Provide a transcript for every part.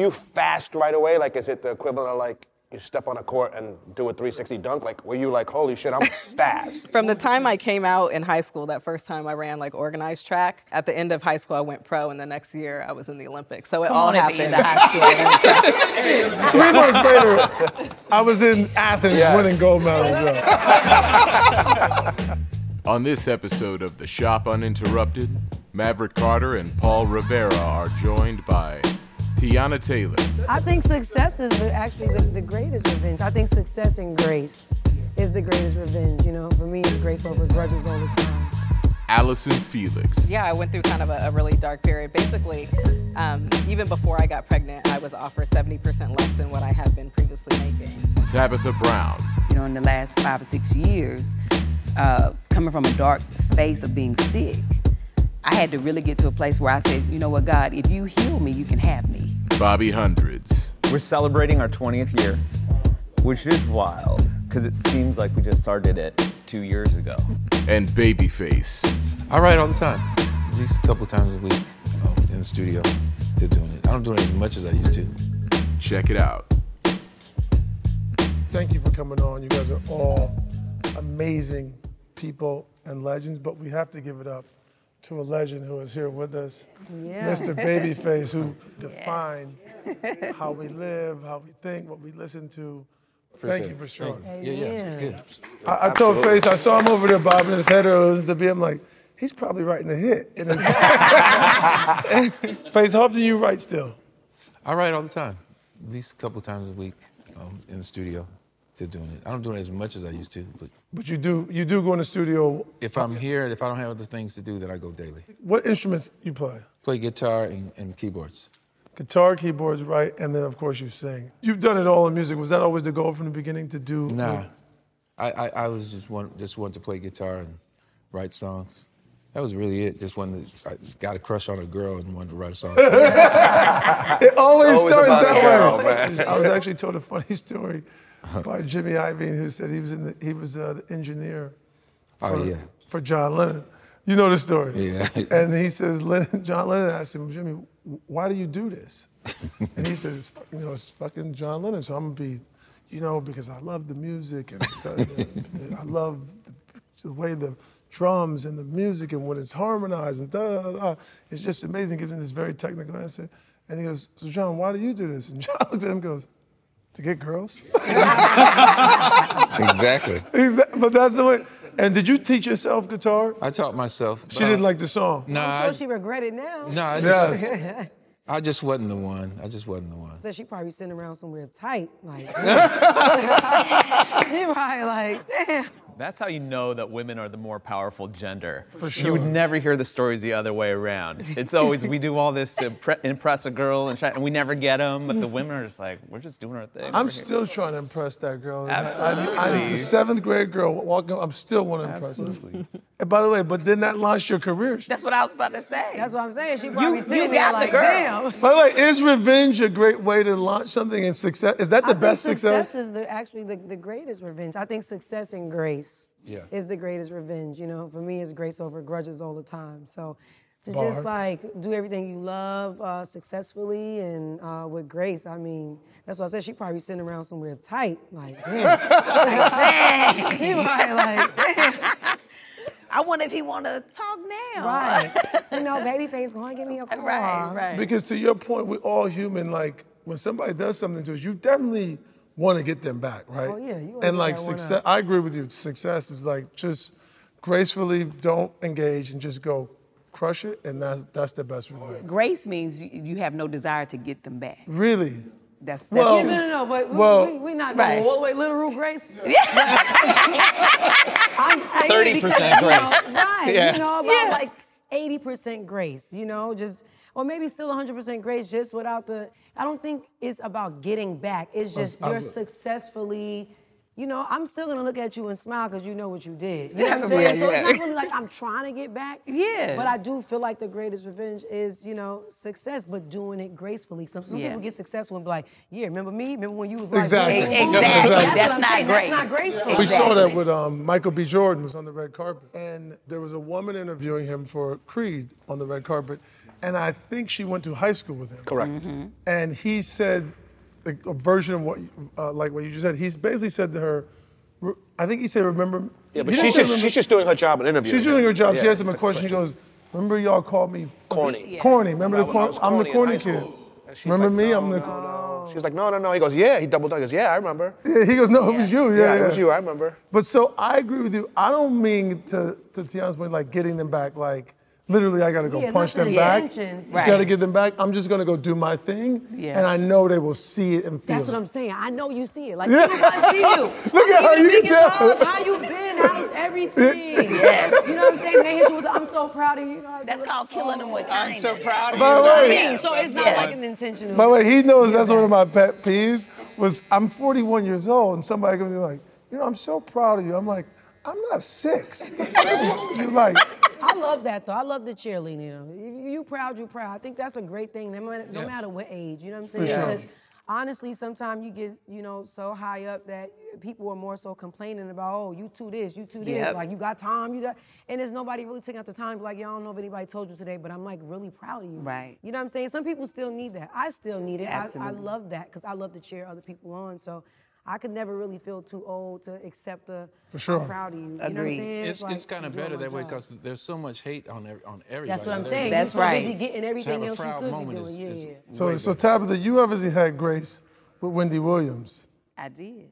you fast right away? Like, is it the equivalent of like you step on a court and do a 360 dunk? Like, were you like, holy shit, I'm fast? From the time I came out in high school, that first time I ran like organized track, at the end of high school I went pro, and the next year I was in the Olympics. So it Come all on happened. end of high school. Three months later, I was in Athens Yeah. winning gold medals. yeah. On this episode of The Shop Uninterrupted, Maverick Carter and Paul Rivera are joined by Teyana Taylor, I think success is actually the, the greatest revenge. I think success and grace is the greatest revenge. You know, for me, it's grace over grudges all the time. Allyson Felix, Yeah, I went through kind of a, a really dark period. Basically, um, even before I got pregnant, I was offered 70% less than what I had been previously making. Tabitha Brown, you know, in the last five or six years, uh, coming from a dark space of being sick, I had to really get to a place where I said, you know what, God, if you heal me, you can have me. Bobby Hundreds, We're celebrating our 20th year, which is wild because it seems like we just started it two years ago. and Babyface. I write all the time, at least a couple times a week um, in the studio. Still doing it. I don't do it as much as I used to. Check it out. Thank you for coming on. You guys are all amazing people and legends, but we have to give it up to a legend who is here with us, Yeah. Mr. Babyface, who defined how we live, how we think, what we listen to. Thank you for showing. Thank. Yeah, yeah, it's good. I, I told Face, I saw him over there bobbing his head earlier to be. I'm like, he's probably writing a hit. in his- Face, how often do you write still? I write all the time, at least a couple times a week um, in the studio. Still doing it. I don't do it as much as I used to, but But you do, you do go in the studio. if I'm here, and if I don't have other things to do, then I go daily. What instruments you play? Play guitar and, and keyboards. Guitar, keyboards, right, and then of course you sing. You've done it all in music. Was that always the goal from the beginning to do? Nah, I, I, I was just one just want to play guitar and write songs. That was really it. Just wanted to, I got a crush on a girl and wanted to write a song. It always, Always starts about a that girl, way. man. I was actually told a funny story by Jimmy Iovine, who said he was in the, he was uh, the engineer oh yeah, for John Lennon. You know the story. Yeah. And he says, Lennon, John Lennon asked him, Jimmy, why do you do this? and he says, you know, it's fucking John Lennon, so I'm gonna be, you know, because I love the music and I love the, the way the drums and the music and when it's harmonized and da da da. It's just amazing. Gives him this very technical answer. And he goes, so John, why do you do this? And John looks at him and goes, to get girls. exactly. Exactly. But that's the way. And did you teach yourself guitar? I taught myself. She didn't like the song. Nah, I'm sure I, she regret it now. nah, I just, Yes. I just wasn't the one. I just wasn't the one. So she probably sitting around somewhere tight, like. she probably like, damn. That's how you know that women are the more powerful gender. For sure. You would never hear the stories the other way around. It's always we do all this to pre- impress a girl and, try, and we never get them, but the women are just like, we're just doing our thing. I'm We're here." still trying to impress that girl. I- I, Absolutely. the seventh grade girl walking, I'm still want to impress. Absolutely. And by the way, but then that launched your career. That's what I was about to say. That's what I'm saying. She probably you sitting there got the like, girl. damn. By the way, is revenge a great way to launch something in success? Is that the I best think success? success is the, actually the, the greatest revenge. I think success and grace Yeah. is the greatest revenge. You know, for me, it's grace over grudges all the time. So to Bar. just like do everything you love uh, successfully and uh, with grace, I mean, that's what I said. She probably sitting around somewhere tight, like, damn. he probably like, damn. I wonder if he want to talk now. Right. you know, babyface, go and give me a call. Right, right. Because to your point, we're all human. Like when somebody does something to us, you definitely want to get them back, right? Oh, yeah, you wanna And get like that one success. I agree with you. Success is like just gracefully don't engage and just go crush it, and that, that's the best revenge. Grace means you, you have no desire to get them back. Really? That's that's Well- Yeah, true. no, no, no, but we, Well- we, we not going Right. all the way literal grace. I'm saying 30% because, you know, grace. right. Yes. You know, about Yeah. like 80% grace, you know, just, or maybe still 100% grace just without the, I don't think it's about getting back. It's just I you're would- successfully, you know, I'm still gonna look at you and smile because you know what you did. You know what I'm Yeah, saying? so yeah. it's not really like I'm trying to get back. Yeah. But I do feel like the greatest revenge is, you know, success, but doing it gracefully. Some, some Yeah. people get successful and be like, yeah, remember me? Remember when you was like, Exactly. boom, boom, boom? Exactly. That's, That's not saying. grace. That's not graceful. We saw that with um, Michael B. Jordan was on the red carpet, and there was a woman interviewing him for Creed on the red carpet, and I think she went to high school with him. Correct. And he said, like, a version of what, you- uh, like what you just said. He's basically said to her, re- I think he said, remember. Yeah, but he didn't she's say just, remember- she's just doing her job in interviews. She's doing her job. She Yeah, asked him a it's question. He goes, remember y'all called me Corny. corny. Remember the I corny? was I'm the corny in high kid. school. And she's Remember like, me? no, I'm the. no, no. She was like, no, no, no. He goes, yeah. He doubled down. He goes, yeah, I remember. Yeah, he goes, no, it was you. Yeah, Yeah, yeah, it was you. I remember. But so I agree with you. I don't mean to to Teyana's point, like getting them back, like literally I gotta go Yeah, punch them the back. intentions. Right. Gotta get them back. I'm just gonna go do my thing. Yeah. And I know they will see it and feel That's what. I'm saying. I know you see it. Like, Yeah. I see you. Look I'm at her, you can making tell. talk. How you been? How's everything? Yes. You know what I'm saying? They hit you with the, I'm so proud of you. That's called killing them with oh, kindness. I'm so proud of By the you. way- I so it's not Yeah. like an intentional. By the way, he knows that's one of my pet peeves. Was I'm 41 years old and somebody comes in like, you know, I'm so proud of you. I'm like, I'm not six. What's wrong you? Like, I love that though. I love the cheerleading. You know, you, you proud, you proud. I think that's a great thing. No matter, no matter what age. You know what I'm saying? sure. Because honestly, sometimes you get you know so high up that people are more so complaining about, oh, you too this, you too this. Yep. Like you got time, you got, and there's nobody really taking out the time. to be Like, yeah, I don't know if anybody told you today, but I'm like really proud of you. Right. You know what I'm saying? Some people still need that. I still need it. I, I love that because I love to cheer other people on. So. I could never really feel too old to accept the. For sure. I'm proud of you. You know what I'm Agreed. saying? It's, like, it's kind of doing better my that way job. because there's so much hate on every, on everybody. That's what I'm That saying. That's You're so right. busy getting everything have a else you proud could be moment doing. is- yeah, is yeah. so way so better. Tabitha, you obviously had grace with Wendy Williams. I did.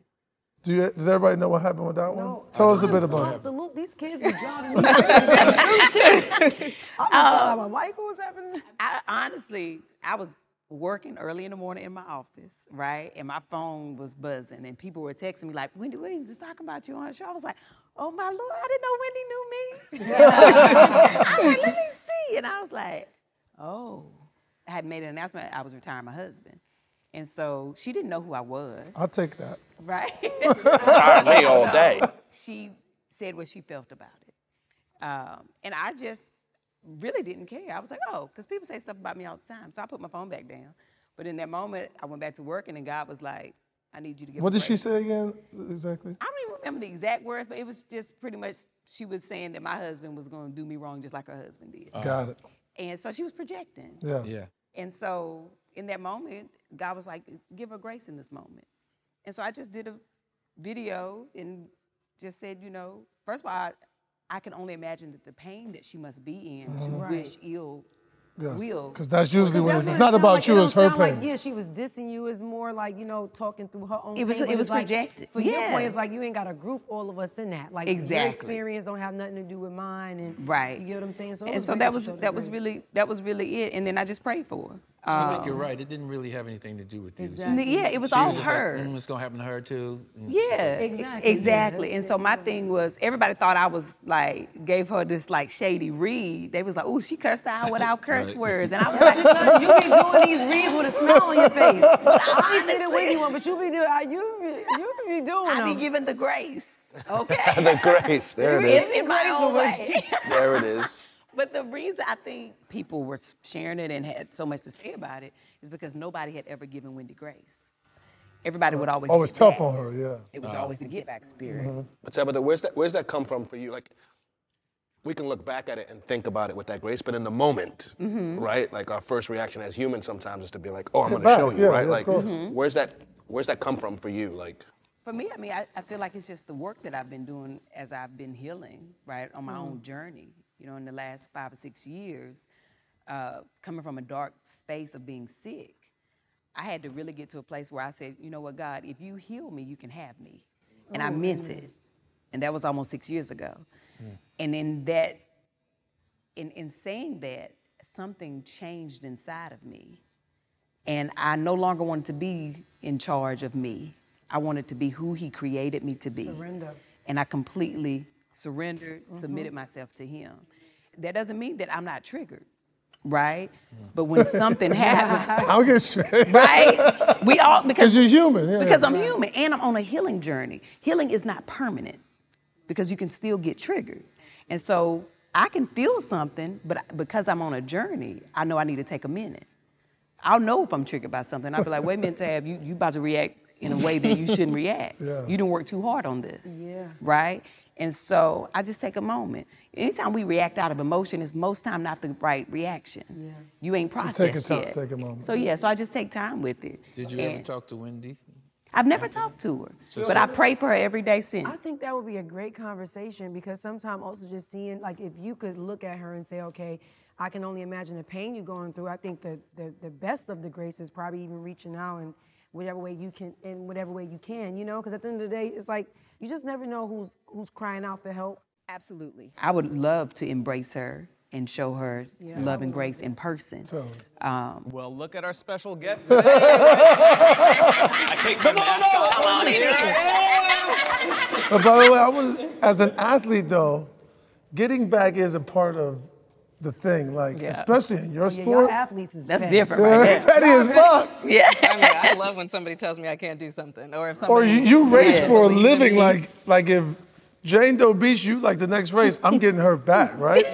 Do you, does everybody know what happened with that one? No, Tell us a I'm bit about it. the loop. These kids are driving me crazy. I'm just um, like, my Michael, what's happening? I honestly, I was working early in the morning in my office, right? And my phone was buzzing, and people were texting me like, "Wendy Williams is talking about you on the show." I was like, "Oh my lord, I didn't know Wendy knew me." I was like, "Let me see," and I was like, "Oh." I had made an announcement I was retiring my husband, and so she didn't know who I was, I'll take that. right? Tired me all day. she said what she felt about it. Um, and I just really didn't care. I was like, oh, because people say stuff about me all the time. So I put my phone back down. But in that moment, I went back to work, and then God was like, I need you to get What did she say again exactly? I don't even remember the exact words, but it was just pretty much she was saying that my husband was going to do me wrong just like her husband did. Uh-huh. Got it. And so she was projecting. Yes. Yeah. And so in that moment, God was like, give her grace in this moment. And so I just did a video and just said, you know, first of all, I, I can only imagine that the pain that she must be in to mm-hmm. wish ill Yes. will. Because that's usually what it is. It's not about like. you, It it's her sound like, pain. yeah, she was dissing you. It's more like, you know, talking through her own It was- pain, it was it's like, projected. For your point, it's like you ain't got a group all of us in that. Like your experience don't have nothing to do with mine. And Right. You get what I'm saying? So And so that was that was really that was really it. And then I just prayed for her. I think Um, you're right. It didn't really have anything to do with you. Exactly. yeah, it was She all was just like, her. mm, it's gonna happen to her too. And Yeah, said- Exactly. exactly. And so my thing was, everybody thought I was like, gave her this like shady read. They was like, "Oh, she cursed out without curse Right. words," and I was like, you be doing these reads with a smile on your face. I ain't see the Honestly. Whitney one, but you be doing, you be, you be doing "I be them. giving the grace." Okay, The grace. There it is. in, in my own way. There it is. But the reason I think people were sharing it and had so much to say about it is because nobody had ever given Wendy grace. Everybody would always. Oh, it's tough back. on her, yeah. It was always the get back mm-hmm. spirit. Mm-hmm. But Tabitha, where's that? Where's that come from for you? Like, we can look back at it and think about it with that grace, but in the moment, Mm-hmm. right? Like our first reaction as humans sometimes is to be like, "Oh, I'm gonna show you," yeah, right? yeah, of like, course. Mm-hmm. where's that? Where's that come from for you? Like, For me, I mean, I, I feel like it's just the work that I've been doing as I've been healing, right, on my own journey. You know, in the last five or six years, uh, coming from a dark space of being sick, I had to really get to a place where I said, you know what, God, if you heal me, you can have me. And I meant it. And that was almost six years ago. And in that, in, in saying that, something changed inside of me. And I no longer wanted to be in charge of me. I wanted to be who He created me to be. Surrender. And I completely surrendered, mm-hmm. submitted myself to Him. That doesn't mean that I'm not triggered, right? But when something happens, I'll get straight. right? We all because you're human, yeah. because I'm human and I'm on a healing journey. Healing is not permanent because you can still get triggered. And so I can feel something, but because I'm on a journey, I know I need to take a minute. I'll know if I'm triggered by something. I'll be like, wait a minute, Tab, you, you about to react in a way that you shouldn't react. Yeah. You didn't work too hard on this. Yeah. Right? And so I just take a moment. Anytime we react out of emotion is most time not the right reaction. Yeah. You ain't processed take a time- yet. take a moment. So yeah, so I just take time with it. Did you ever talk to Wendy? I've never talked to her, but I pray for her every day since. I think that would be a great conversation because sometimes also just seeing like if you could look at her and say, okay, I can only imagine the pain you're going through. I think the the, the best of the grace is probably even reaching out and whatever way you can in whatever way you can, you know, because at the end of the day, it's like you just never know who's who's crying out for help. Absolutely. I would love to embrace her and show her love and grace in person. Totally. Um, Well, look at our special guest today. I take my mask off. Come on But by the way, I was as an athlete though, getting back is a part of the thing. Like Yeah. especially in your sport. y'all athletes is that's petty. different right Yeah, there. petty as fuck. Yeah. I mean, I love when somebody tells me I can't do something, or if somebody. Or you, you race for a living. Like like if Jane Doe beats you, like the next race, I'm getting her back, right?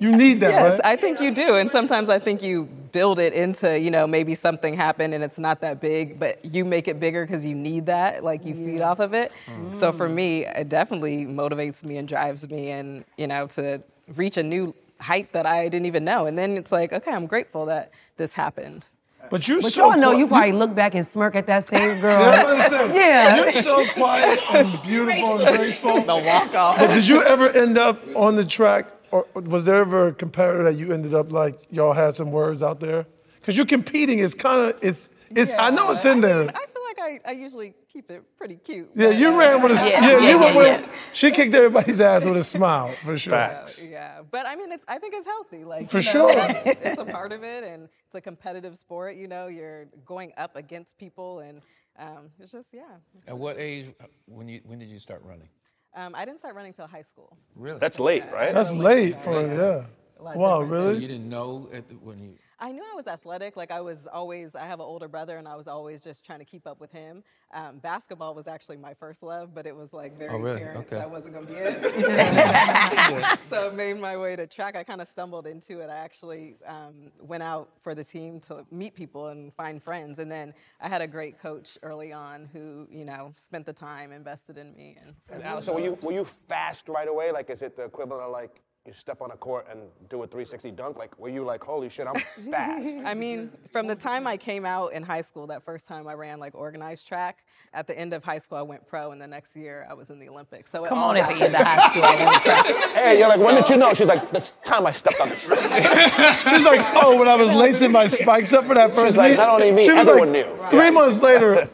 You need that, Yes, right? I think you do. And sometimes I think you build it into, you know, maybe something happened and it's not that big, but you make it bigger because you need that. Like you feed off of it. So for mm. me, it definitely motivates me and drives me and, you know, to reach a new height that I didn't even know. And then it's like, okay, I'm grateful that this happened. but you're But so y'all know qui- you probably look back and smirk at that same girl. That's what I'm. Yeah. You're so quiet and beautiful and graceful. The walk off. But did you ever end up on the track, or was there ever a competitor that you ended up like y'all had some words out there? Because you're competing, it's kind of it's it's. I know it's in there. I feel like I, I usually keep it pretty cute. Yeah, but, you uh, ran with a yeah, Yeah, you yeah, went yeah, with, yeah. She kicked everybody's ass with a smile for sure. Facts. Yeah, but I mean, it's, I think it's healthy. Like For you know, sure. it's, it's a part of it, and it's a competitive sport. You know, you're going up against people, and um, it's just yeah. At what age? When you when did you start running? Um, I didn't start running till high school. Really? That's late, right? That's late for yeah. lot Wow, different. so really? you didn't know at the, when you. I knew I was athletic. Like I was always, I have an older brother, and I was always just trying to keep up with him. Um, basketball was actually my first love, but it was like very Oh, really? apparent Okay. that wasn't going to be it. so I made my way to track. I kind of stumbled into it. I actually um, went out for the team to meet people and find friends, and then I had a great coach early on who, you know, spent the time, invested in me, and And Allyson, were you were you fast right away? Like, is it the equivalent of like you step on a court and do a 360 dunk? Like, were you like, holy shit, I'm fast? I mean, from the time I came out in high school, that first time I ran like organized track, at the end of high school I went pro, and the next year I was in the Olympics. So it Come all on at got- the end of high school. I went to track. hey, you're like, when did you know? She's like, the time I stepped on the track. She's like, oh, when I was lacing my spikes up for that first like, meet. not only me, she was everyone like, knew. Three months later,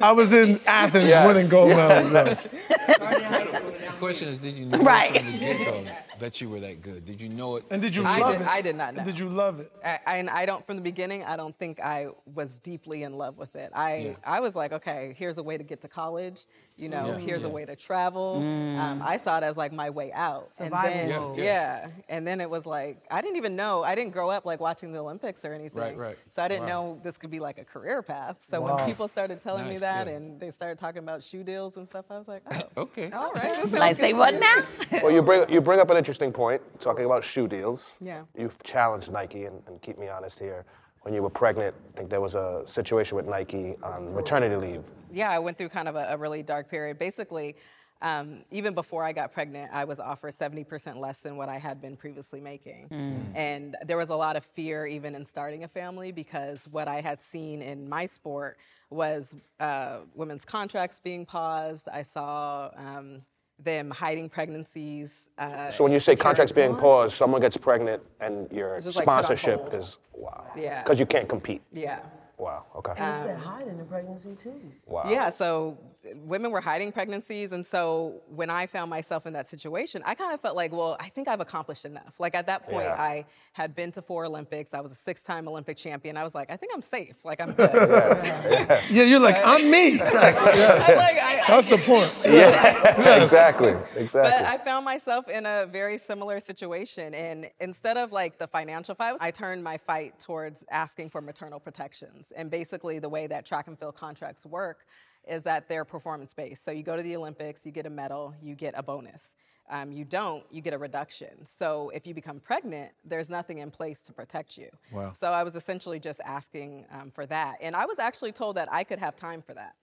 I was in Athens Yes. winning gold medals. Yes. The question is, did you know Right. from the get-go that you were that good? Did you know it? And did you I love did- it? I did not And know. Did you love it? I, I, and I don't, from the beginning, I don't think I was deeply in love with it. I, Yeah. I was like, okay, here's a way to get to college. You know, Yeah. here's a way to travel. Um, I saw it as like my way out. Survival and then. Yeah, yeah. yeah. And then it was like, I didn't even know, I didn't grow up like watching the Olympics or anything. Right, right. So I didn't Wow. know this could be like a career path. So Wow. when people started telling me that yeah. and they started talking about shoe deals and stuff, I was like, oh, Okay. all right. this sounds Like, say what now? well, you bring you bring up an interesting point, talking about shoe deals. Yeah. You've challenged Nike, and, and keep me honest here. When you were pregnant, I think there was a situation with Nike on maternity leave. yeah, I went through kind of a, a really dark period. Basically, um, even before I got pregnant, I was offered 70% less than what I had been previously making. And there was a lot of fear even in starting a family because what I had seen in my sport was uh, women's contracts being paused. I saw um, them hiding pregnancies. Uh, So when you say contracts being paused, someone gets pregnant and your just, like, sponsorship is wow. Yeah. Because you can't compete. Yeah. Wow. Okay. You said um, hiding the pregnancy too. wow. Yeah, so women were hiding pregnancies. And so when I found myself in that situation, I kind of felt like, well, I think I've accomplished enough. Like at that point, Yeah. I had been to four Olympics. I was a six time Olympic champion. I was like, I think I'm safe. Like I'm good. Yeah, you're like, I'm me. I'm like, I, That's the point. Yeah. exactly. Exactly. But I found myself in a very similar situation. And instead of like the financial fight, I turned my fight towards asking for maternal protections. And basically, the way that track and field contracts work is that they're performance based. So you go to the Olympics, you get a medal, you get a bonus. Um, you don't, you get a reduction. So if you become pregnant, there's nothing in place to protect you. Wow. So I was essentially just asking um, for that. And I was actually told that I could have time for that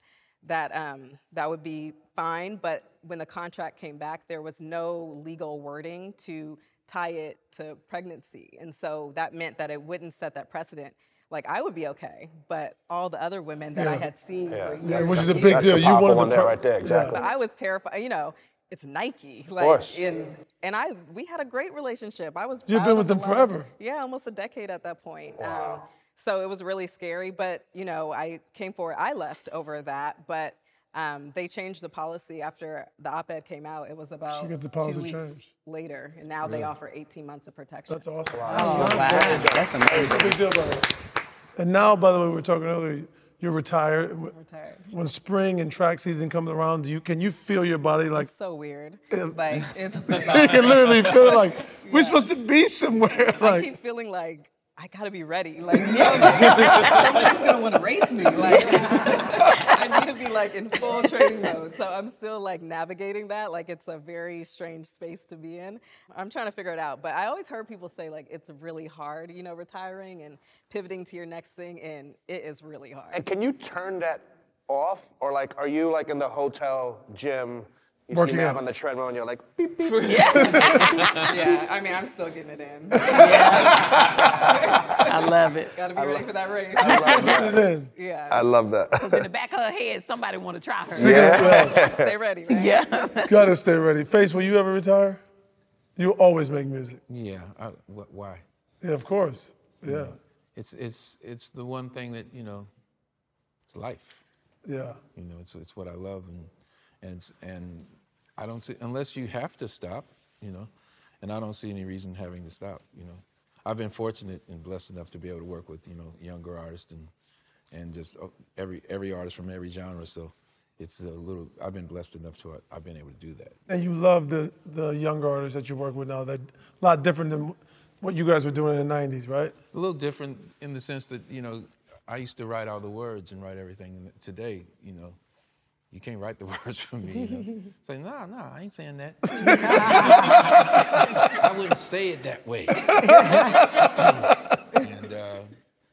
that um, that would be fine. But when the contract came back, there was no legal wording to tie it to pregnancy, and so that meant that it wouldn't set that precedent. Like I would be okay, but all the other women that I had seen Yeah. for Yeah, years, which is a big That's deal. You powerful wanted the there right there, exactly. but I was terrified. You know, it's Nike. Like, course. and and I we had a great relationship. I was. You've been with them a lot. forever. Yeah, almost a decade at that point. Um, so it was really scary, but you know, I came forward. I left over that, but um, they changed the policy after the op-ed came out. It was about got the two weeks changed. later, and now they offer 18 months of protection. That's awesome. Oh, wow. That's amazing. Big deal, brother. And now, by the way, we were talking earlier. You're retired. retired. When spring and track season comes around, do you can you feel your body like? It's so weird. Yeah. Like it's you literally feel like we're supposed to be somewhere. Like, I keep feeling like I gotta be ready. Like, you know, somebody's gonna want to race me. Like, I need to be like in full training mode. So I'm still like navigating that. Like, it's a very strange space to be in. I'm trying to figure it out. But I always heard people say like it's really hard, you know, retiring and pivoting to your next thing, and it is really hard. And can you turn that off, or like, are you like in the hotel gym? You Working see Mav out. on the treadmill, and you're like, beep, beep. yeah, yeah, I mean, I'm still getting it in. I love it. Gotta be ready for that race. and then yeah, I love that. In the back of her head, somebody want to try her. yeah. stay ready. Right? Yeah. gotta stay ready. Face, will you ever retire? You always make music. Yeah. I, wh- why? Yeah, of course. Yeah, It's it's it's the one thing that you know. It's life. yeah. You know, it's it's what I love, and and and I don't see unless you have to stop. You know, and I don't see any reason having to stop. You know, I've been fortunate and blessed enough to be able to work with you know younger artists and and just uh, every every artist from every genre. So it's a little. I've been blessed enough to I've been able to do that. And you love the the younger artists that you work with now. That a lot different than what you guys were doing in the '90s, right? A little different in the sense that you know I used to write all the words and write everything. And today, you know, you can't write the words for me. You know? Say, nah, nah, I ain't saying that. I wouldn't say it that way. and uh,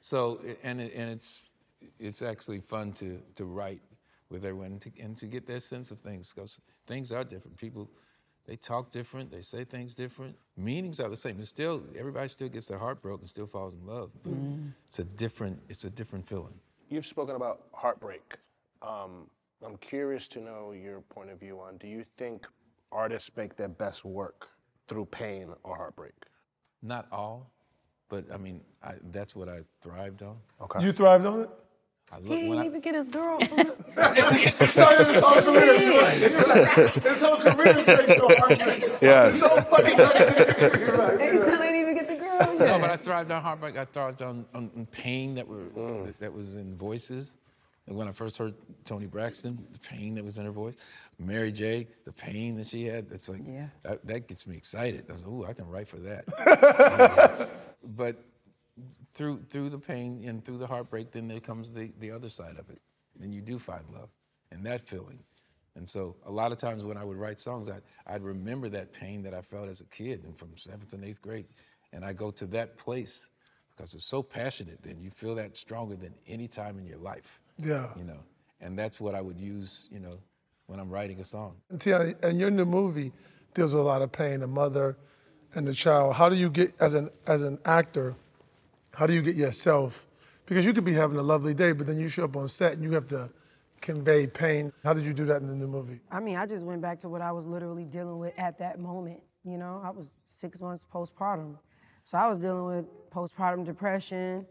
so, and it, and it's it's actually fun to to write with everyone and to, and to get that sense of things because things are different. People. They talk different. They say things different. Meanings are the same. It's still everybody still gets their heart broken, still falls in love. But it's a different. It's a different feeling. You've spoken about heartbreak. Um, I'm curious to know your point of view on do you think artists make their best work through pain or heartbreak? Not all, but I mean, I, that's what I thrived on. Okay. You thrived on it. I He didn't when I, even get his girl. From the, started his whole career. You're right. You're right. His whole career is based on heartbreak. Yes. His whole fucking career. You're right. he still ain't even get the girl no, but I thrived on heartbreak. I thrived on, on, on pain that were that, that was in voices. And when I first heard Toni Braxton, the pain that was in her voice, Mary J, the pain that she had, that's like Yeah. that, that gets me excited. I was, like, ooh, I can write for that. but through through the pain and through the heartbreak, then there comes the, the other side of it. Then you do find love and that feeling. And so a lot of times when I would write songs, I'd, I'd remember that pain that I felt as a kid and from seventh and eighth grade. And I go to that place because it's so passionate then. You feel that stronger than any time in your life. Yeah. You know, and that's what I would use, you know, when I'm writing a song. And Teyana, and your new movie deals with a lot of pain, the mother and the child. How do you get as an as an actor? How do you get yourself? Because you could be having a lovely day, but then you show up on set and you have to convey pain. How did you do that in the new movie? I mean, I just went back to what I was literally dealing with at that moment. You know, I was six months postpartum. So I was dealing with postpartum depression,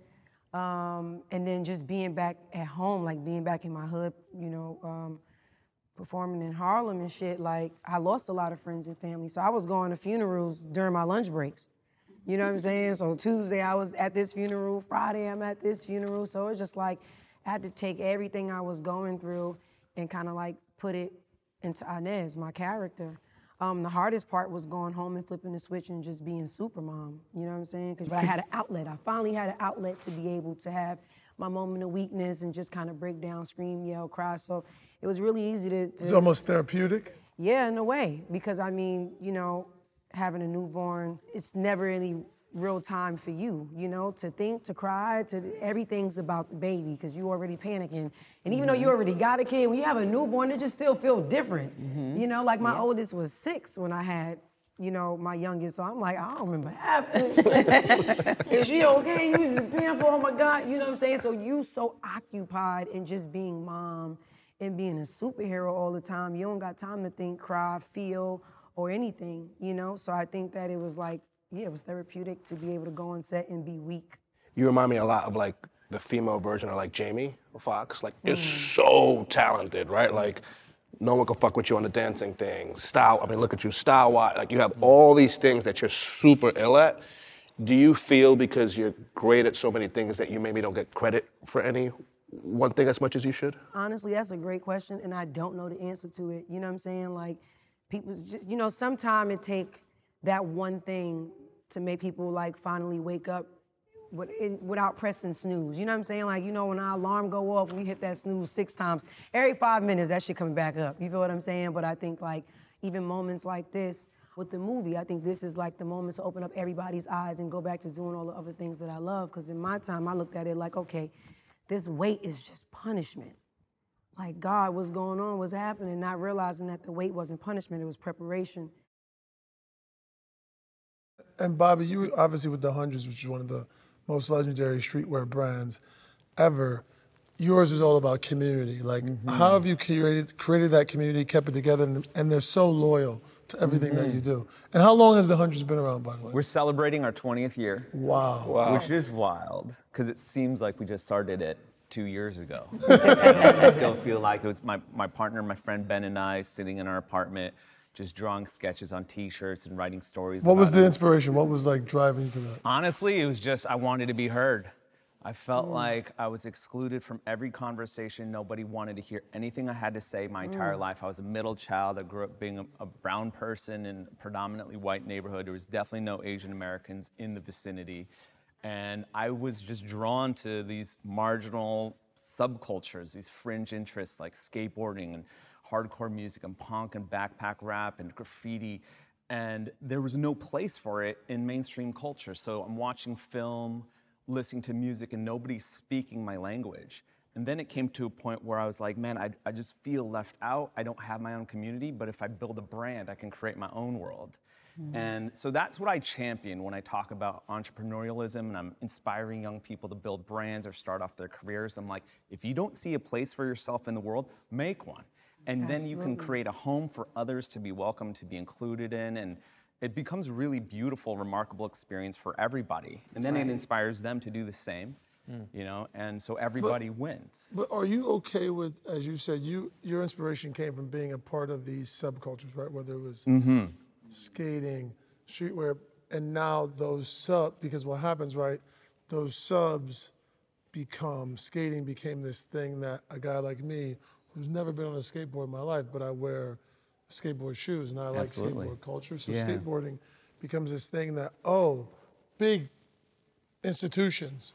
um, and then just being back at home, like being back in my hood, you know, um, performing in Harlem and shit. Like, I lost a lot of friends and family. So I was going to funerals during my lunch breaks. You know what I'm saying? So Tuesday I was at this funeral, Friday I'm at this funeral. So it's just like I had to take everything I was going through and kind of like put it into Inez, my character. Um, the hardest part was going home and flipping the switch and just being super mom. You know what I'm saying? Because I had an outlet. I finally had an outlet to be able to have my moment of weakness and just kind of break down, scream, yell, cry. So it was really easy to, to It's almost therapeutic. yeah, in a way, because I mean, you know, having a newborn, it's never any real time for you, you know, to think, to cry, to everything's about the baby because you already panicking. And even though you mm-hmm. already got a kid, when you have a newborn, it just still feel different. Mm-hmm. You know, like my oldest was six when I had, you know, my youngest. So I'm like, I don't remember happening. Is she okay? You need to pamper, oh my God. You know what I'm saying? So you so occupied in just being mom and being a superhero all the time. You don't got time to think, cry, feel, or anything, you know? So I think that it was like, yeah, it was therapeutic to be able to go on set and be weak. You remind me a lot of like the female version of like Jamie Foxx. Like, is mm. so talented, right? Like, no one can fuck with you on the dancing thing. Style, I mean, look at you, style wise. Like, you have all these things that you're super ill at. Do you feel because you're great at so many things that you maybe don't get credit for any one thing as much as you should? Honestly, that's a great question, and I don't know the answer to it. You know what I'm saying? Like, people just, you know, sometimes it take that one thing to make people like finally wake up with, without pressing snooze. You know what I'm saying? Like, you know, when our alarm go off, we hit that snooze six times. Every five minutes, that shit coming back up. You feel what I'm saying? But I think like even moments like this with the movie, I think this is like the moment to open up everybody's eyes and go back to doing all the other things that I love. Because in my time, I looked at it like, okay, this weight is just punishment. Like God, what's going on, what's happening, not realizing that the weight wasn't punishment, it was preparation. And Bobby, you obviously with the Hundreds, which is one of the most legendary streetwear brands ever. Yours is all about community. Like, mm-hmm. how have you created created that community, kept it together, and, and they're so loyal to everything that mm-hmm. you do? And how long has the Hundreds been around, by the way? We're celebrating our 20th year, Wow, wow. which is wild because it seems like we just started it two years ago. I still feel like it was my, my partner, my friend Ben, and I sitting in our apartment just drawing sketches on t shirts and writing stories. What was the it. inspiration? What was like driving you to that? Honestly, it was just I wanted to be heard. I felt mm. like I was excluded from every conversation. Nobody wanted to hear anything I had to say my entire mm. life. I was a middle child. I grew up being a, a brown person in a predominantly white neighborhood. There was definitely no Asian Americans in the vicinity. And I was just drawn to these marginal subcultures, these fringe interests like skateboarding and hardcore music and punk and backpack rap and graffiti. And there was no place for it in mainstream culture. So I'm watching film, listening to music, and nobody's speaking my language. And then it came to a point where I was like, man, I, I just feel left out. I don't have my own community, but if I build a brand, I can create my own world. Mm-hmm. And so that's what I champion when I talk about entrepreneurialism and I'm inspiring young people to build brands or start off their careers. I'm like, if you don't see a place for yourself in the world, make one. And then you can create a home for others to be welcome, to be included in. And it becomes a really beautiful, remarkable experience for everybody. And then it inspires them to do the same, mm. you know, and so everybody wins. But are you okay with, as you said, you your inspiration came from being a part of these subcultures, right? Whether it was mm-hmm. skating, streetwear, and now those sub because what happens, right? Those subs become skating became this thing that a guy like me, who's never been on a skateboard in my life, but I wear skateboard shoes and I like Absolutely. skateboard culture. So Yeah. skateboarding becomes this thing that oh, big institutions,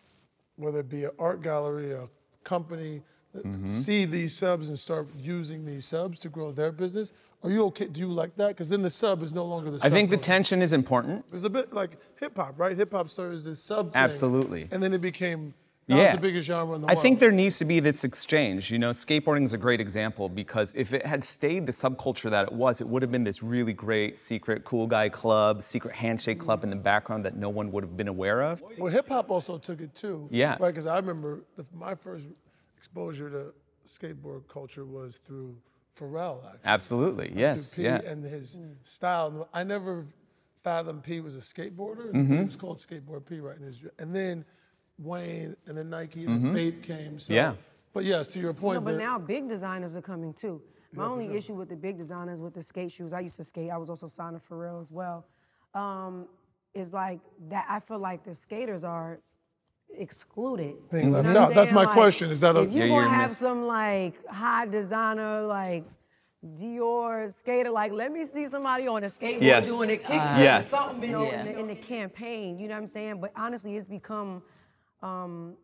whether it be an art gallery, a company, Mm-hmm. see these subs and start using these subs to grow their business. Are you okay? Do you like that? Because then the sub is no longer the. Sub. I think the tension is important. It's a bit like hip hop, right? Hip hop started as this sub. thing, Absolutely. And then it became. Now yeah. the biggest genre in the I world. think there needs to be this exchange. You know, skateboarding is a great example because if it had stayed the subculture that it was, it would have been this really great secret cool guy club, secret handshake club in the background that no one would have been aware of. Well, hip hop also took it too. Yeah. Right, because I remember the, my first exposure to skateboard culture was through Pharrell. Actually. Absolutely. Yes. Yeah. And his style. I never fathomed P was a skateboarder. Mm-hmm. It was called Skateboard P, right? In his, and then Wayne and then Nike and then Bape came. So, Mm-hmm. Yeah. But yes, to your point. No, but now big designers are coming too. My only issue with the big designers with the skate shoes, I used to skate. I was also signing to Pharrell as well. Um, is like that. I feel like the skaters are excluded. You know left what I'm out. That's my Like, question. Is that a- if you Yeah, gonna have miss- some like high designer like Dior skater, like let me see somebody on a skateboard Yes. doing a kickflip Uh, yeah. or something, you know, Yeah. in, the, in the campaign. You know what I'm saying? But honestly, it's become um,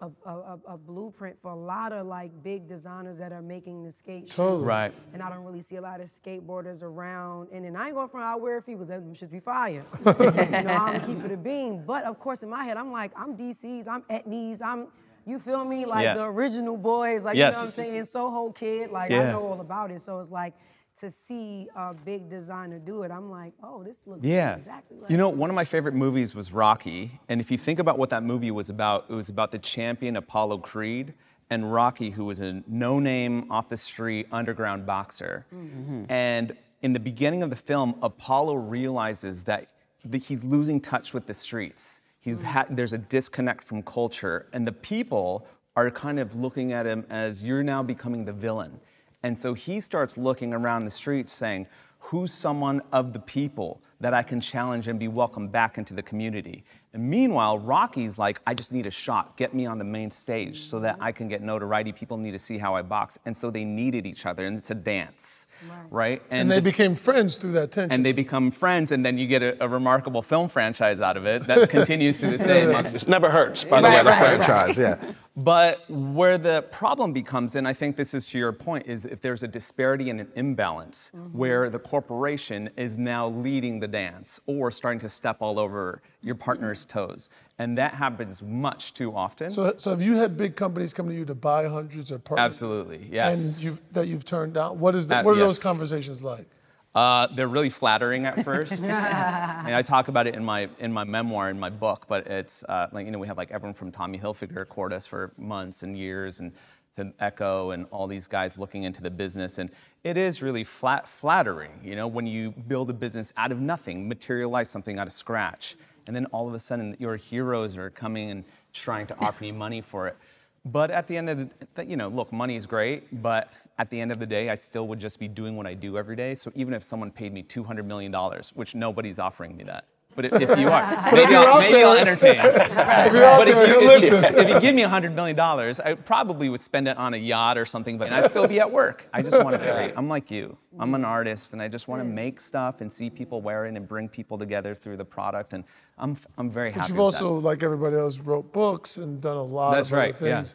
a, a, a- a blueprint for a lot of like big designers that are making the skate shoes. Totally. Right. And I don't really see a lot of skateboarders around. And then I ain't going from I'll wear a few because them should be fire. you know, I'm keep it a beam. But of course, in my head, I'm like, I'm DC's, I'm Etnies, I'm, you feel me? Like Yeah. the original boys, like, you know what I'm saying? Soho Kid, like, I know all about it. So it's like, to see a big designer do it, I'm like, oh, this looks Yeah. exactly like You know, one of my favorite movies was Rocky. And if you think about what that movie was about, it was about the champion Apollo Creed and Rocky, who was a no name, off the street, underground boxer. Mm-hmm. And in the beginning of the film, Apollo realizes that the, he's losing touch with the streets. He's ha- there's a disconnect from culture, and the people are kind of looking at him as you're now becoming the villain. And so he starts looking around the streets saying, Who's someone of the people that I can challenge and be welcomed back into the community? And meanwhile, Rocky's like, I just need a shot. Get me on the main stage so that I can get notoriety. People need to see how I box. And so they needed each other, and it's a dance, right? And they the- became friends through that tension. and they become friends, and then you get a, a remarkable film franchise out of it that continues to this day. It never hurts, by the way, the franchise. Yeah. But where the problem becomes, and I think this is to your point, is if there's a disparity and an imbalance where the corporation is now leading the dance or starting to step all over your partner's toes. And that happens much too often. So, so have you had big companies come to you to buy hundreds of partners? Absolutely, yes. And you've, that you've turned down. What is that? Uh, what are those conversations like? Uh, they're really flattering at first. and I talk about it in my in my memoir in my book. But it's uh, like you know we have like everyone from Tommy Hilfiger court us for months and years, and to Ecko and all these guys looking into the business, and it is really flat flattering. You know when you build a business out of nothing, materialize something out of scratch, and then all of a sudden your heroes are coming and trying to offer you money for it. But at the end of the, you know, look, money is great, but at the end of the day, I still would just be doing what I do every day. So even if someone paid me $200 million, which nobody's offering me that. But if you are, maybe, I'll, maybe I'll entertain. but if you, you if, you, if you give me $100 million, I probably would spend it on a yacht or something, but I'd still be at work. I just want to create. I'm like you. I'm an artist, and I just want to make stuff and see people wear it and bring people together through the product. And I'm, I'm very happy But you've with that. also, like everybody else, wrote books and done a lot That's of other right, yeah. things.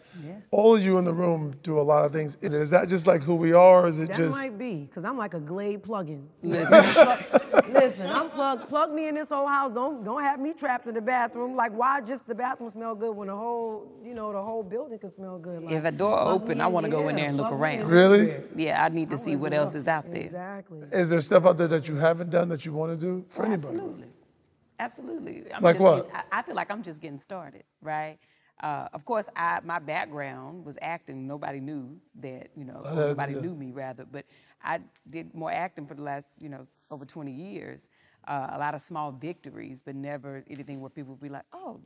All of you in the room do a lot of things. Is that just like who we are, or is it That just? might be, because I'm like a Glade plug-in. Listen, plug, listen, I'm plug, plug me in this whole house. Don't don't have me trapped in the bathroom. Like, why just the bathroom smell good when the whole, you know, the whole building can smell good? Like, If a door open, I wanna go in there and look plug me in around. Really? Yeah, I need to see what else up. is out there. Exactly. Is there stuff out there that you haven't done that you want to do for anybody? Absolutely. Absolutely. I'm Like just what? I, I feel like I'm just getting started, right? Uh, of course, I, my background was acting. Nobody knew that, you know, Uh, nobody yeah. knew me rather. But I did more acting for the last, you know, over 20 years. Uh, a lot of small victories, but never anything where people would be like, oh.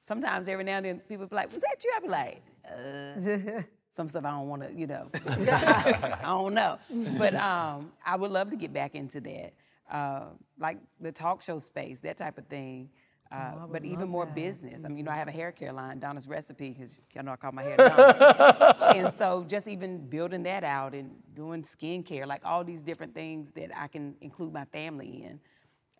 Sometimes every now and then people would be like, was that you? I'd be like, uh, some stuff I don't want to, you know, I don't know. But um, I would love to get back into that, uh, like the talk show space, that type of thing. Uh, but even more business. I mean, you know, I have a hair care line, Donna's Recipe, because y'all know I call my hair Donna. and so just even building that out and doing skincare, like all these different things that I can include my family in.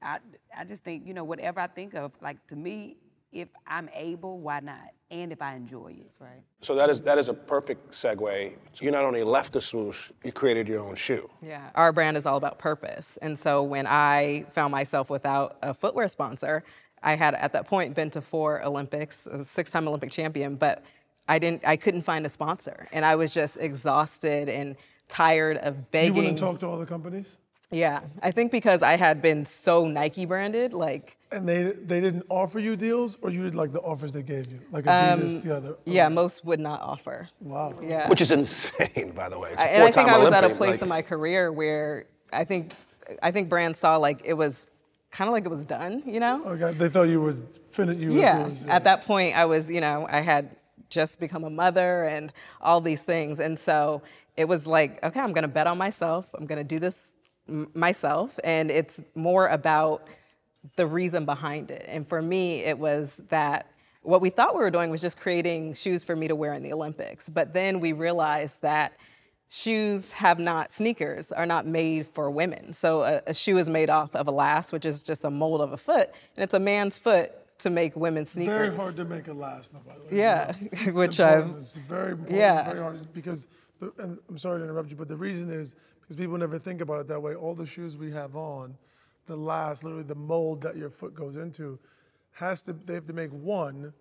I, I just think, you know, whatever I think of, like to me, if I'm able, why not? And if I enjoy it. right. So that is that is a perfect segue. You not only left the swoosh, you created your own shoe. Yeah, our brand is all about purpose. And so when I found myself without a footwear sponsor, I had at that point been to four Olympics, a six-time Olympic champion, but I didn't I couldn't find a sponsor. And I was just exhausted and tired of begging. You begging. wouldn't talk to all the companies, Yeah, I think because I had been so Nike branded, like and they they didn't offer you deals, or you did like the offers they gave you, like Adidas, Um, the other. yeah, most would not offer. Wow. Yeah. Which is insane, by the way. It's a I- and I think I was at a place like- in my career where I think I think brands saw like it was kind of like it was done, you know? Okay, they thought you would finish. You Yeah. Would, At that point, I was, you know, I had just become a mother and all these things, and so it was like, okay, I'm gonna bet on myself. I'm gonna do this m- myself, and it's more about the reason behind it. And for me, it was that what we thought we were doing was just creating shoes for me to wear in the Olympics, but then we realized that shoes have not sneakers are not made for women so a, a shoe is made off of a last which is just a mold of a foot and it's a man's foot to make women's sneakers. Very hard to make a last, though, by the way. Yeah, which. I've- It's very important. Yeah. Very hard because, the, and I'm sorry to interrupt you, but the reason is because people never think about it that way. All the shoes we have on, the last, literally the mold that your foot goes into, has to. They have to make one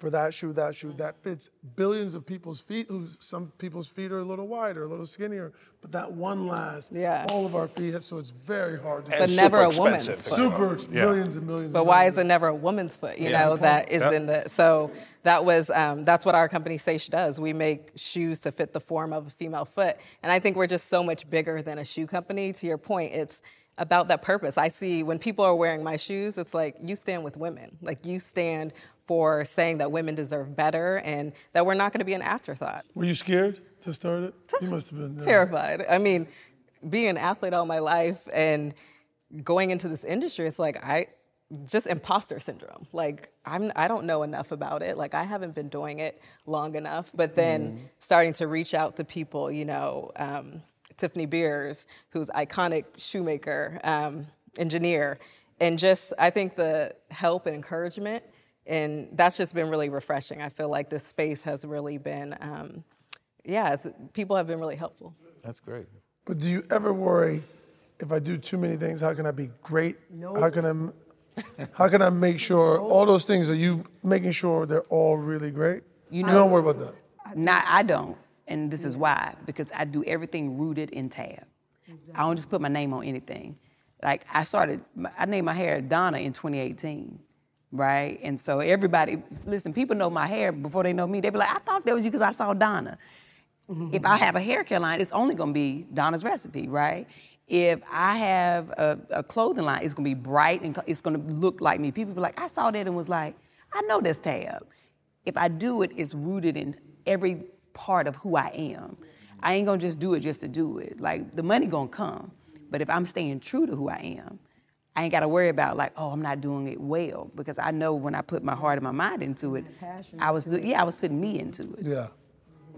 for that shoe, that shoe that fits billions of people's feet. Who's some people's feet are a little wider, a little skinnier, but that one lasts. Yeah. All of our feet, so it's very hard to. But never a woman's foot. to Super, ex- millions and millions. But and why millions. is it never a woman's foot? You know, that is in the so that was um, that's what our company Saysh does. We make shoes to fit the form of a female foot, and I think we're just so much bigger than a shoe company. To your point, it's about that purpose. I see when people are wearing my shoes, it's like you stand with women, like you stand for saying that women deserve better and that we're not going to be an afterthought. Were you scared to start it? You must have been. yeah. terrified. I mean, being an athlete all my life and going into this industry, it's like I just imposter syndrome. Like I'm I don't know enough about it. Like I haven't been doing it long enough. But then starting to reach out to people, you know, um, Tiffany Beers, who's iconic shoemaker, um, engineer, and just I think the help and encouragement. And that's just been really refreshing. I feel like this space has really been, um, yeah, it's, people have been really helpful. That's great. But do you ever worry if I do too many things, how can I be great? How can I m- how can I make sure all those things are you making sure they're all really great? You, know- don't worry about that. Not, I don't, and this is why because I do everything rooted in tab. I don't just put my name on anything. Like I started, I named my hair Donna in 2018, right? And so everybody, listen, people know my hair before they know me. They be like, I thought that was you because I saw Donna. If I have a hair care line, it's only gonna be Donna's recipe, right? If I have a, a clothing line, it's gonna be bright and it's gonna look like me. People be like, I saw that and was like, I know this tab. If I do it, it's rooted in every part of who I am. I ain't gonna just do it just to do it. Like the money gonna come, but if I'm staying true to who I am, I ain't gotta worry about like, oh, I'm not doing it well because I know when I put my heart and my mind into it, I was, yeah, I was putting me into it. Yeah.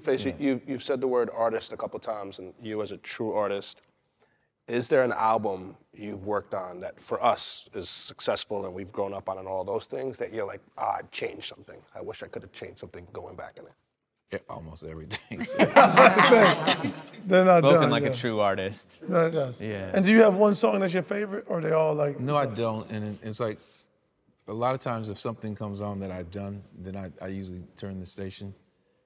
Face, you, you, you've said the word artist a couple times, and you as a true artist, is there an album you've worked on that for us is successful and we've grown up on and all those things that you're like, ah, I changed something. I wish I could have changed something going back in it. Yeah, almost everything. They're not Spoken done. like yeah. a true artist. No, it does. Yeah. And do you have one song that's your favorite, or are they all like? no, I don't. And it's like a lot of times if something comes on that I've done, then I, I usually turn the station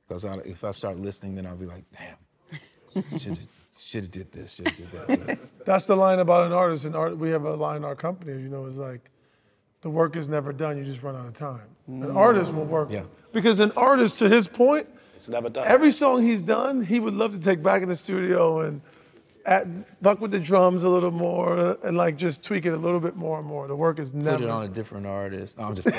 because I, if I start listening, then I'll be like, damn, should have should have did this, should have did that. So, That's the line about an artist. And art, we have a line in our company, as you know, is like, the work is never done. You just run out of time. An mm. artist will work. Yeah. Because an artist, to his point, It's never done. every song he's done, he would love to take back in the studio and add, fuck with the drums a little more and like just tweak it a little bit more and more. The work is never. put it on a different artist. No, I'm just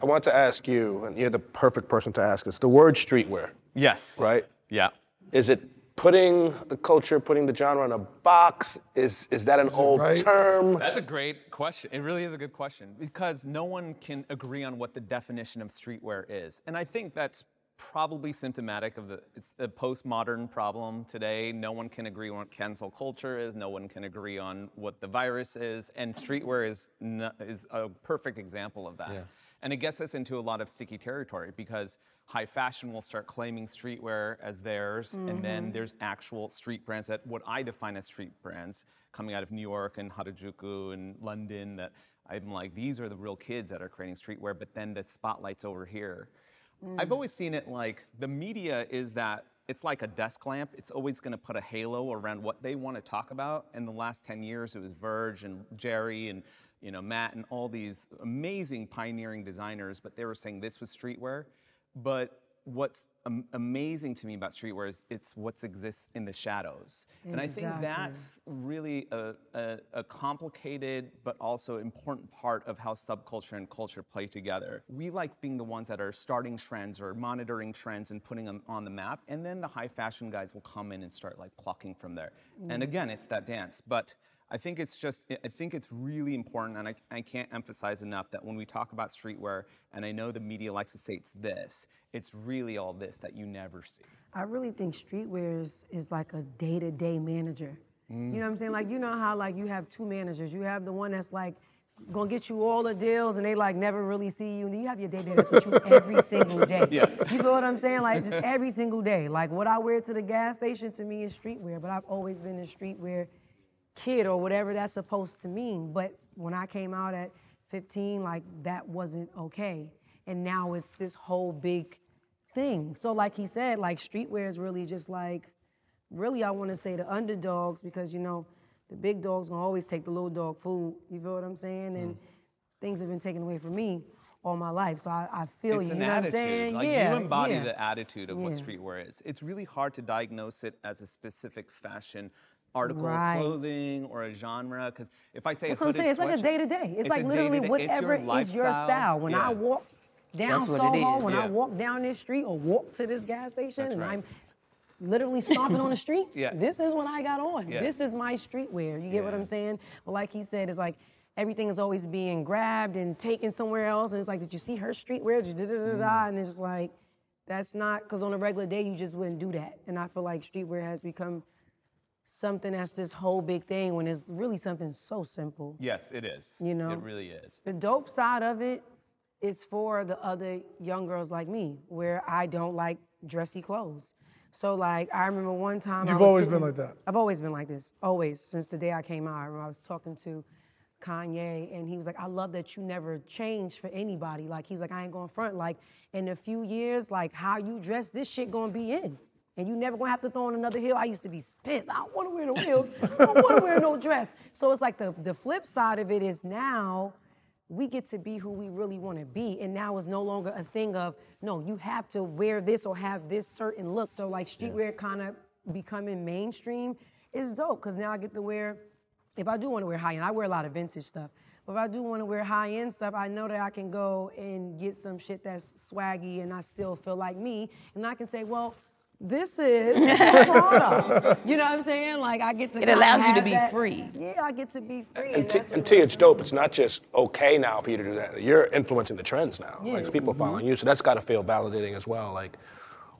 I want to ask you, and you're the perfect person to ask us, the word streetwear, Yes. right? Yeah. Is it putting the culture, putting the genre in a box? Is, is that an old right? term? That's a great question. It really is a good question because no one can agree on what the definition of streetwear is. And I think that's probably symptomatic of the it's a postmodern problem today. No one can agree on what cancel culture is. No one can agree on what the virus is. And streetwear is no, is a perfect example of that. Yeah. And it gets us into a lot of sticky territory because high fashion will start claiming streetwear as theirs, and then mm-hmm. there's actual street brands that what I define as street brands coming out of New York and Harajuku and London that I'm like, these are the real kids that are creating streetwear, but then the spotlight's over here. I've mm. always seen it like the media is that it's like a desk lamp. It's always going to put a halo around what they want to talk about. In the last 10 years, it was Virgil and Jerry and you know Matt and all these amazing pioneering designers, but they were saying this was streetwear. But what's am- amazing to me about streetwear is it's what exists in the shadows. And I think that's really a, a, a complicated but also important part of how subculture and culture play together. We like being the ones that are starting trends or monitoring trends and putting them on the map, and then the high fashion guys will come in and start like plucking from there. And mm. again, it's that dance. But I think it's just, I think it's really important, and I, I can't emphasize enough that when we talk about streetwear, and I know the media likes to say it's this, it's really all this that you never see. I really think streetwear is, is like a day-to-day manager. You know what I'm saying? Like you know how like you have two managers. You have the one that's like gonna get you all the deals and they like never really see you. And you have your day-to-day. that's with you every single day. Yeah. You feel what I'm saying? Like just every single day. Like what I wear to the gas station to me is streetwear, but I've always been in streetwear kid or whatever that's supposed to mean. But when I came out at 15, like that wasn't okay. And now it's this whole big thing. So like he said, like streetwear is really just like, really I wanna say the underdogs because you know, the big dogs gonna always take the little dog food. You feel what I'm saying? And mm. things have been taken away from me all my life. So I, I feel it's you. an you know attitude. what I'm saying? Like yeah, you embody yeah. the attitude of what streetwear is. It's really hard to diagnose it as a specific fashion article Right. of clothing or a genre. Because if I say That's a what I'm hooded saying. It's like a day to day. It's, it's like literally day-to-day- it's your whatever is your style. When I walk down That's what it Soho, is. when I walk down this street or walk to this gas station That's and right. I'm literally stomping on the streets, Yeah. this is what I got on. Yeah. This is my streetwear. You get what I'm saying? But like he said, it's like everything is always being grabbed and taken somewhere else. And it's like, did you see her streetwear? Did da da da da? Mm. And it's just like, that's not, because on a regular day, you just wouldn't do that. And I feel like streetwear has become something that's this whole big thing when it's really something so simple. yes, it is. You know? it really is. The dope side of it is for the other young girls like me, where I don't like dressy clothes. So like I remember one time I You've was always been like that. I've always been like this, always since the day I came out. I remember I was talking to Kanye, and he was like, "I love that you never change for anybody." Like he's like, "I ain't going front. Like in a few years, like how you dress, this shit gonna be in." And you never gonna have to throw on another heel. I used to be pissed. I don't wanna wear no heel. I don't wanna wear no dress. So it's like the, the flip side of it is now we get to be who we really want to be. And now it's no longer a thing of, no, you have to wear this or have this certain look. So like streetwear kind of becoming mainstream is dope because now I get to wear, if I do want to wear high end, I wear a lot of vintage stuff. But if I do want to wear high end stuff, I know that I can go and get some shit that's swaggy and I still feel like me. And I can say, well, this is Prada. You know what I'm saying? Like I get to. It allows you to be that- free. Yeah, I get to be free. And, T, and T, it's dope. It's not just okay now for you to do that. You're influencing the trends now. Yeah. Like people following mm-hmm. you, so that's got to feel validating as well. Like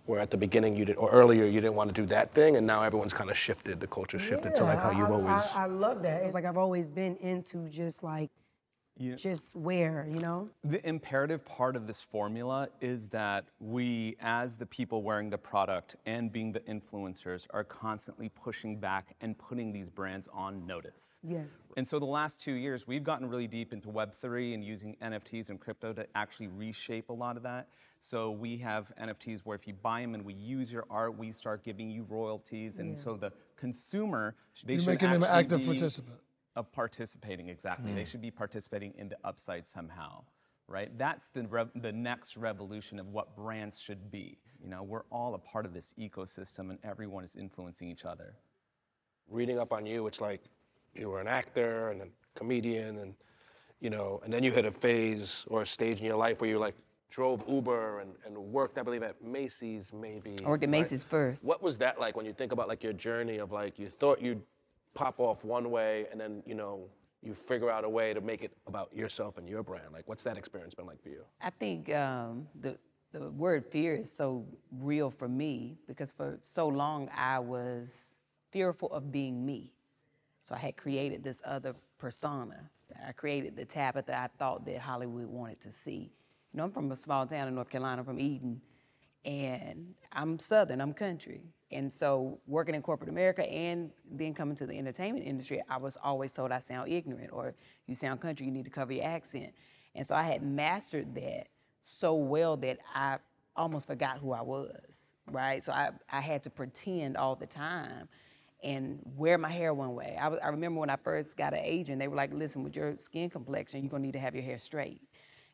where at the beginning you did, or earlier you didn't want to do that thing, and now everyone's kind of shifted. The culture shifted to like how you've I, always. I, I love that. It's like I've always been into just like, just wear, you know? The imperative part of this formula is that we, as the people wearing the product and being the influencers, are constantly pushing back and putting these brands on notice. Yes. And so the last two years, we've gotten really deep into Web3 and using NFTs and crypto to actually reshape a lot of that. So we have NFTs where if you buy them and we use your art, we start giving you royalties. And so the consumer, they You're should making them an active be participant. A participating, exactly. They hmm. should be participating in the upside somehow, right? That's the, rev- the next revolution of what brands should be. You know, we're all a part of this ecosystem and everyone is influencing each other. reading up on you, it's like you were an actor and a comedian, and you know, and then you hit a phase or a stage in your life where you like drove Uber and, and worked, I believe, at Macy's maybe. I worked at right? Macy's first. What was that like when you think about like your journey of like you thought you'd pop off one way and then you know you figure out a way to make it about yourself and your brand? Like, what's that experience been like for you? I think um, the the word fear is so real for me because for so long I was fearful of being me. So I had created this other persona. I created the Tabitha I thought that Hollywood wanted to see. You know, I'm from a small town in North Carolina, from Eden, and I'm Southern, I'm country. And so working in corporate America and then coming to the entertainment industry, I was always told I sound ignorant or you sound country, you need to cover your accent. And so I had mastered that so well that I almost forgot who I was, right? So I, I had to pretend all the time and wear my hair one way. I, I remember when I first got an agent, they were like, listen, with your skin complexion, you're gonna need to have your hair straight.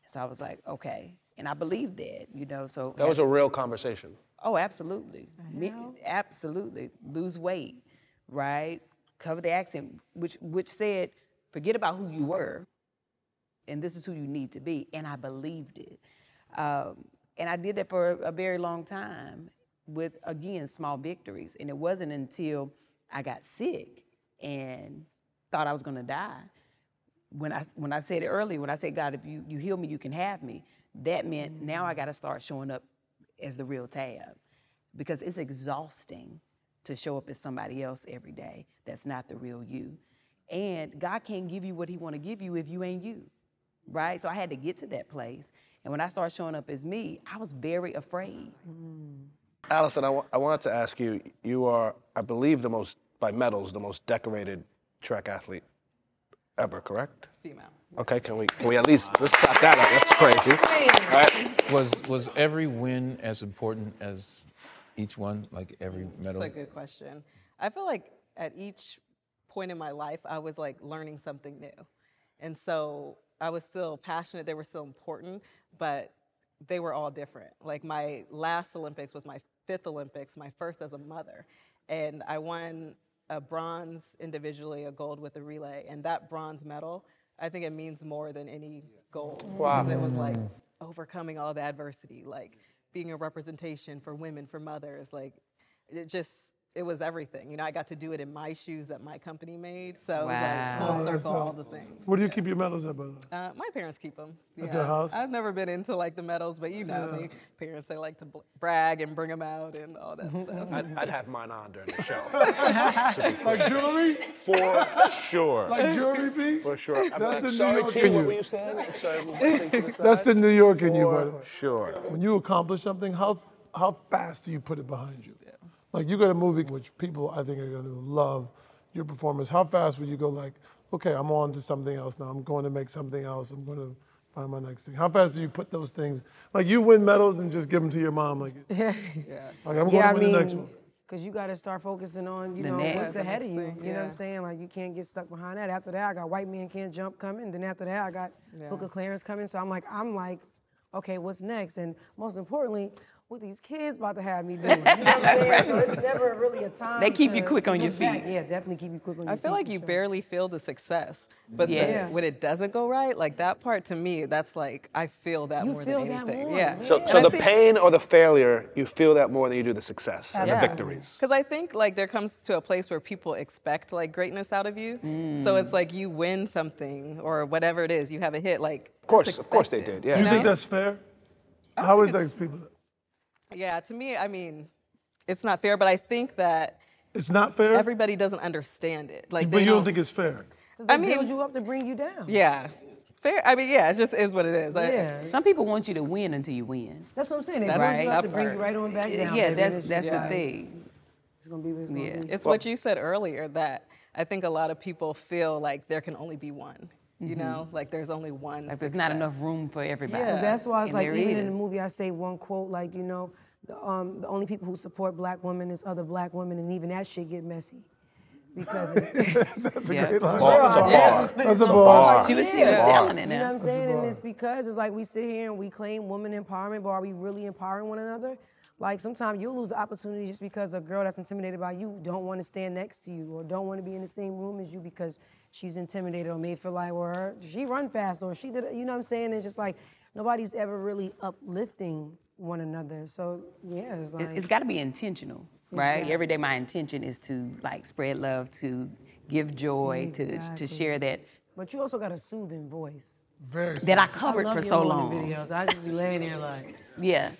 So I was like, okay. And I believed that, you know, so. That was a real conversation. Oh, absolutely. Me, absolutely. Lose weight, right? Cover the accent, which which said, forget about who you were, and this is who you need to be. And I believed it. Um, and I did that for a very long time with, again, small victories. And it wasn't until I got sick and thought I was gonna die. When I, when I said it earlier, when I said, God, if you, you heal me, you can have me, that meant now I gotta start showing up as the real tab because it's exhausting to show up as somebody else every day that's not the real you. And God can't give you what He want to give you if you ain't you, right? So I had to get to that place. And when I started showing up as me, I was very afraid. Mm. Allyson, I I wanted to ask you. You are, I believe, the most by medals, the most decorated track athlete ever. Correct? Female. Okay. Can we can we at least let's clap that up? That's crazy. All right. Was was every win as important as each one? Like every medal? That's a good question. I feel like at each point in my life, I was like learning something new. And so I was still passionate, they were still important, but they were all different. Like my last Olympics was my fifth Olympics, my first as a mother. And I won a bronze individually, a gold with a relay. And that bronze medal, I think it means more than any goal. Wow. Because it was like mm. overcoming all the adversity, like being a representation for women, for mothers, like it just it was everything. You know, I got to do it in my shoes that my company made. So it was like full Oh, circle, all the things. Where do you keep your medals at, by the way? Uh, my parents keep them. At their house? I've never been into like the medals, but you know, me, parents they like to bl- brag and bring them out and all that stuff. I'd, I'd have mine on during the show. Like jewelry? For sure. Like jewelry, B? For sure. I'm That's like, the New York T, in what you. were you saying? Sorry, I'm listening to the That's the New York in you, by the way. sure. When you accomplish something, how how fast do you put it behind you? Like you got a movie which people I think are going to love your performance. How fast would you go? Like, okay, I'm on to something else now. I'm going to make something else. I'm going to find my next thing. How fast do you put those things? Like you win medals and just give them to your mom. Like, Yeah. like I'm going yeah, to I win the next mean, one. because you got to start focusing on, you The know, next. what's ahead of next you. thing, You know what I'm saying? Like, you can't get stuck behind that. After that, I got White Man Can't Jump coming. Then after that, I got Book of Clarence coming. So I'm like, I'm like, okay, what's next? And most importantly, what these kids about to have me do. You know what I'm saying? So it's never really a time. They keep you quick on your look back. feet. Yeah, definitely keep you quick on your feet. I feet. feel like you sure. barely feel the success, but the- when it doesn't go right, like that part to me, that's like I feel that You more feel than that anything. more, yeah. So, And so the think- pain or the failure, you feel that more than you do the success and the victories. Because I think like there comes to a place where people expect like greatness out of you. Mm. So it's like you win something or whatever it is, you have a hit. Like Of course, of course they did. Yeah. Do you think know? that's fair? How is that people? Yeah, to me, I mean, it's not fair, but I think that It's not fair. everybody doesn't understand it. Like but they you don't think it's fair. they I mean- build you up to bring you down. Yeah, fair. I mean, yeah, it just is what it is. I- Yeah. Some people want you to win until you win. That's what I'm saying. They That's build you right. up to bring you right on back down. yeah, baby. that's that's just- the thing. It's gonna be what it's gonna Yeah. be. It's what you said earlier that I think a lot of people feel like there can only be one. You know, like there's only one. Like there's not enough room for everybody. Yeah. That's why it's And like there even in the movie I say one quote like you know the, um, the only people who support black women is other black women and even that shit get messy because it, That's a Yeah. great line. Bar. It's a bar. That's a bar. She was, she was selling it You know what. I'm saying? And it's because it's like we sit here and we claim woman empowerment, but are we really empowering one another? Like sometimes you'll lose an opportunity just because a girl that's intimidated by you don't want to stand next to you or don't want to be in the same room as you because she's intimidated or may feel like, well, she run fast or she did, you know what I'm saying? It's just like nobody's ever really uplifting one another. So yeah, it's like It- It's got to be intentional, right? Exactly. Every day, my intention is to like spread love, to give joy, to to share that But you also got a soothing voice. Very that I I covered love for your so long. Videos. I just be laying there like. Yeah.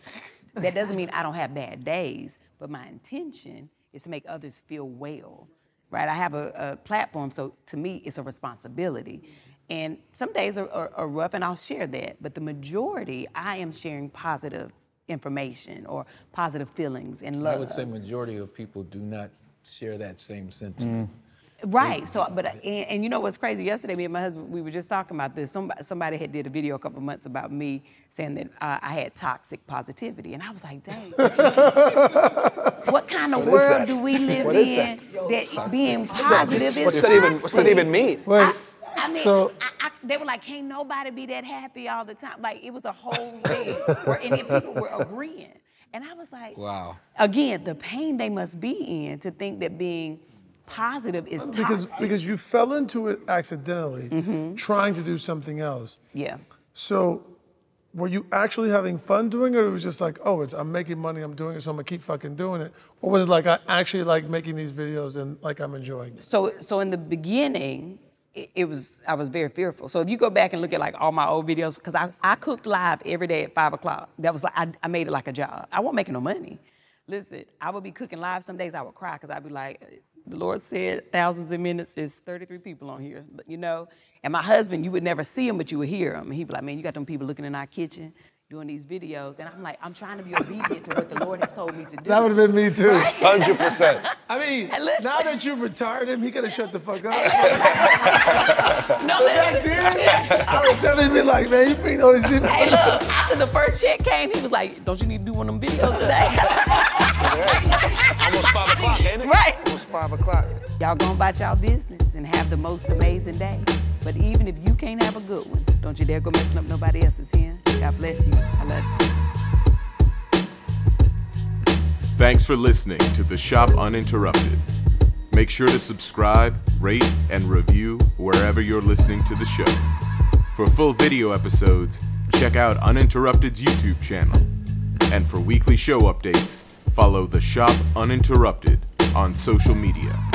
That doesn't mean I don't have bad days, but my intention is to make others feel well, right? I have a, a platform, so to me, it's a responsibility. Mm-hmm. And some days are, are, are rough, and I'll share that. But the majority, I am sharing positive information or positive feelings and love. I would say majority of people do not share that same sentiment. Mm. Right. So, but and, and you know what's crazy? Yesterday, me and my husband, we were just talking about this. Somebody, somebody had did a video a couple months about me saying that uh, I had toxic positivity, and I was like, dang. what kind of What is world do we live What is in that, being positive is What's that toxic? even? What's that even mean? Wait, I mean, So- I, I, they were like, can't nobody be that happy all the time. Like it was a whole thing, where, and then people were agreeing, and I was like, Wow. Again, the pain they must be in to think that being positive is toxic. because because you fell into it accidentally, Mm-hmm. trying to do something else. yeah. So, were you actually having fun doing it, or it was just like, oh, it's I'm making money, I'm doing it, so I'm gonna keep fucking doing it, or was it like I actually like making these videos and like I'm enjoying it? So, so in the beginning, it, it was I was very fearful. So if you go back and look at like all my old videos, because I, I cooked live every day at five o'clock. That was like I, I made it like a job. I wasn't making no money. Listen, I would be cooking live. Some days I would cry because I'd be like, the Lord said thousands of minutes is 33 people on here, but, you know. And my husband, you would never see him, but you would hear him. And he'd be like, man, you got them people looking in our kitchen doing these videos. And I'm like, I'm trying to be obedient to what the Lord has told me to do. That would have been me too. Hundred percent. I mean, listen. now that you've retired him, he could have shut the fuck up. no, Back listen. then, I would definitely be like, man, you bring all these people. Hey, look, after the first check came, he was like, don't you need to do one of them videos today? Almost five o'clock, ain't it? right. Almost five o'clock. Y'all go about y'all business and have the most amazing day. But even if you can't have a good one, don't you dare go messing up nobody else's here. God bless you. I love you. Thanks for listening to The Shop Uninterrupted. Make sure to subscribe, rate, and review wherever you're listening to the show. For full video episodes, check out Uninterrupted's YouTube channel. And for weekly show updates, follow The Shop Uninterrupted on social media.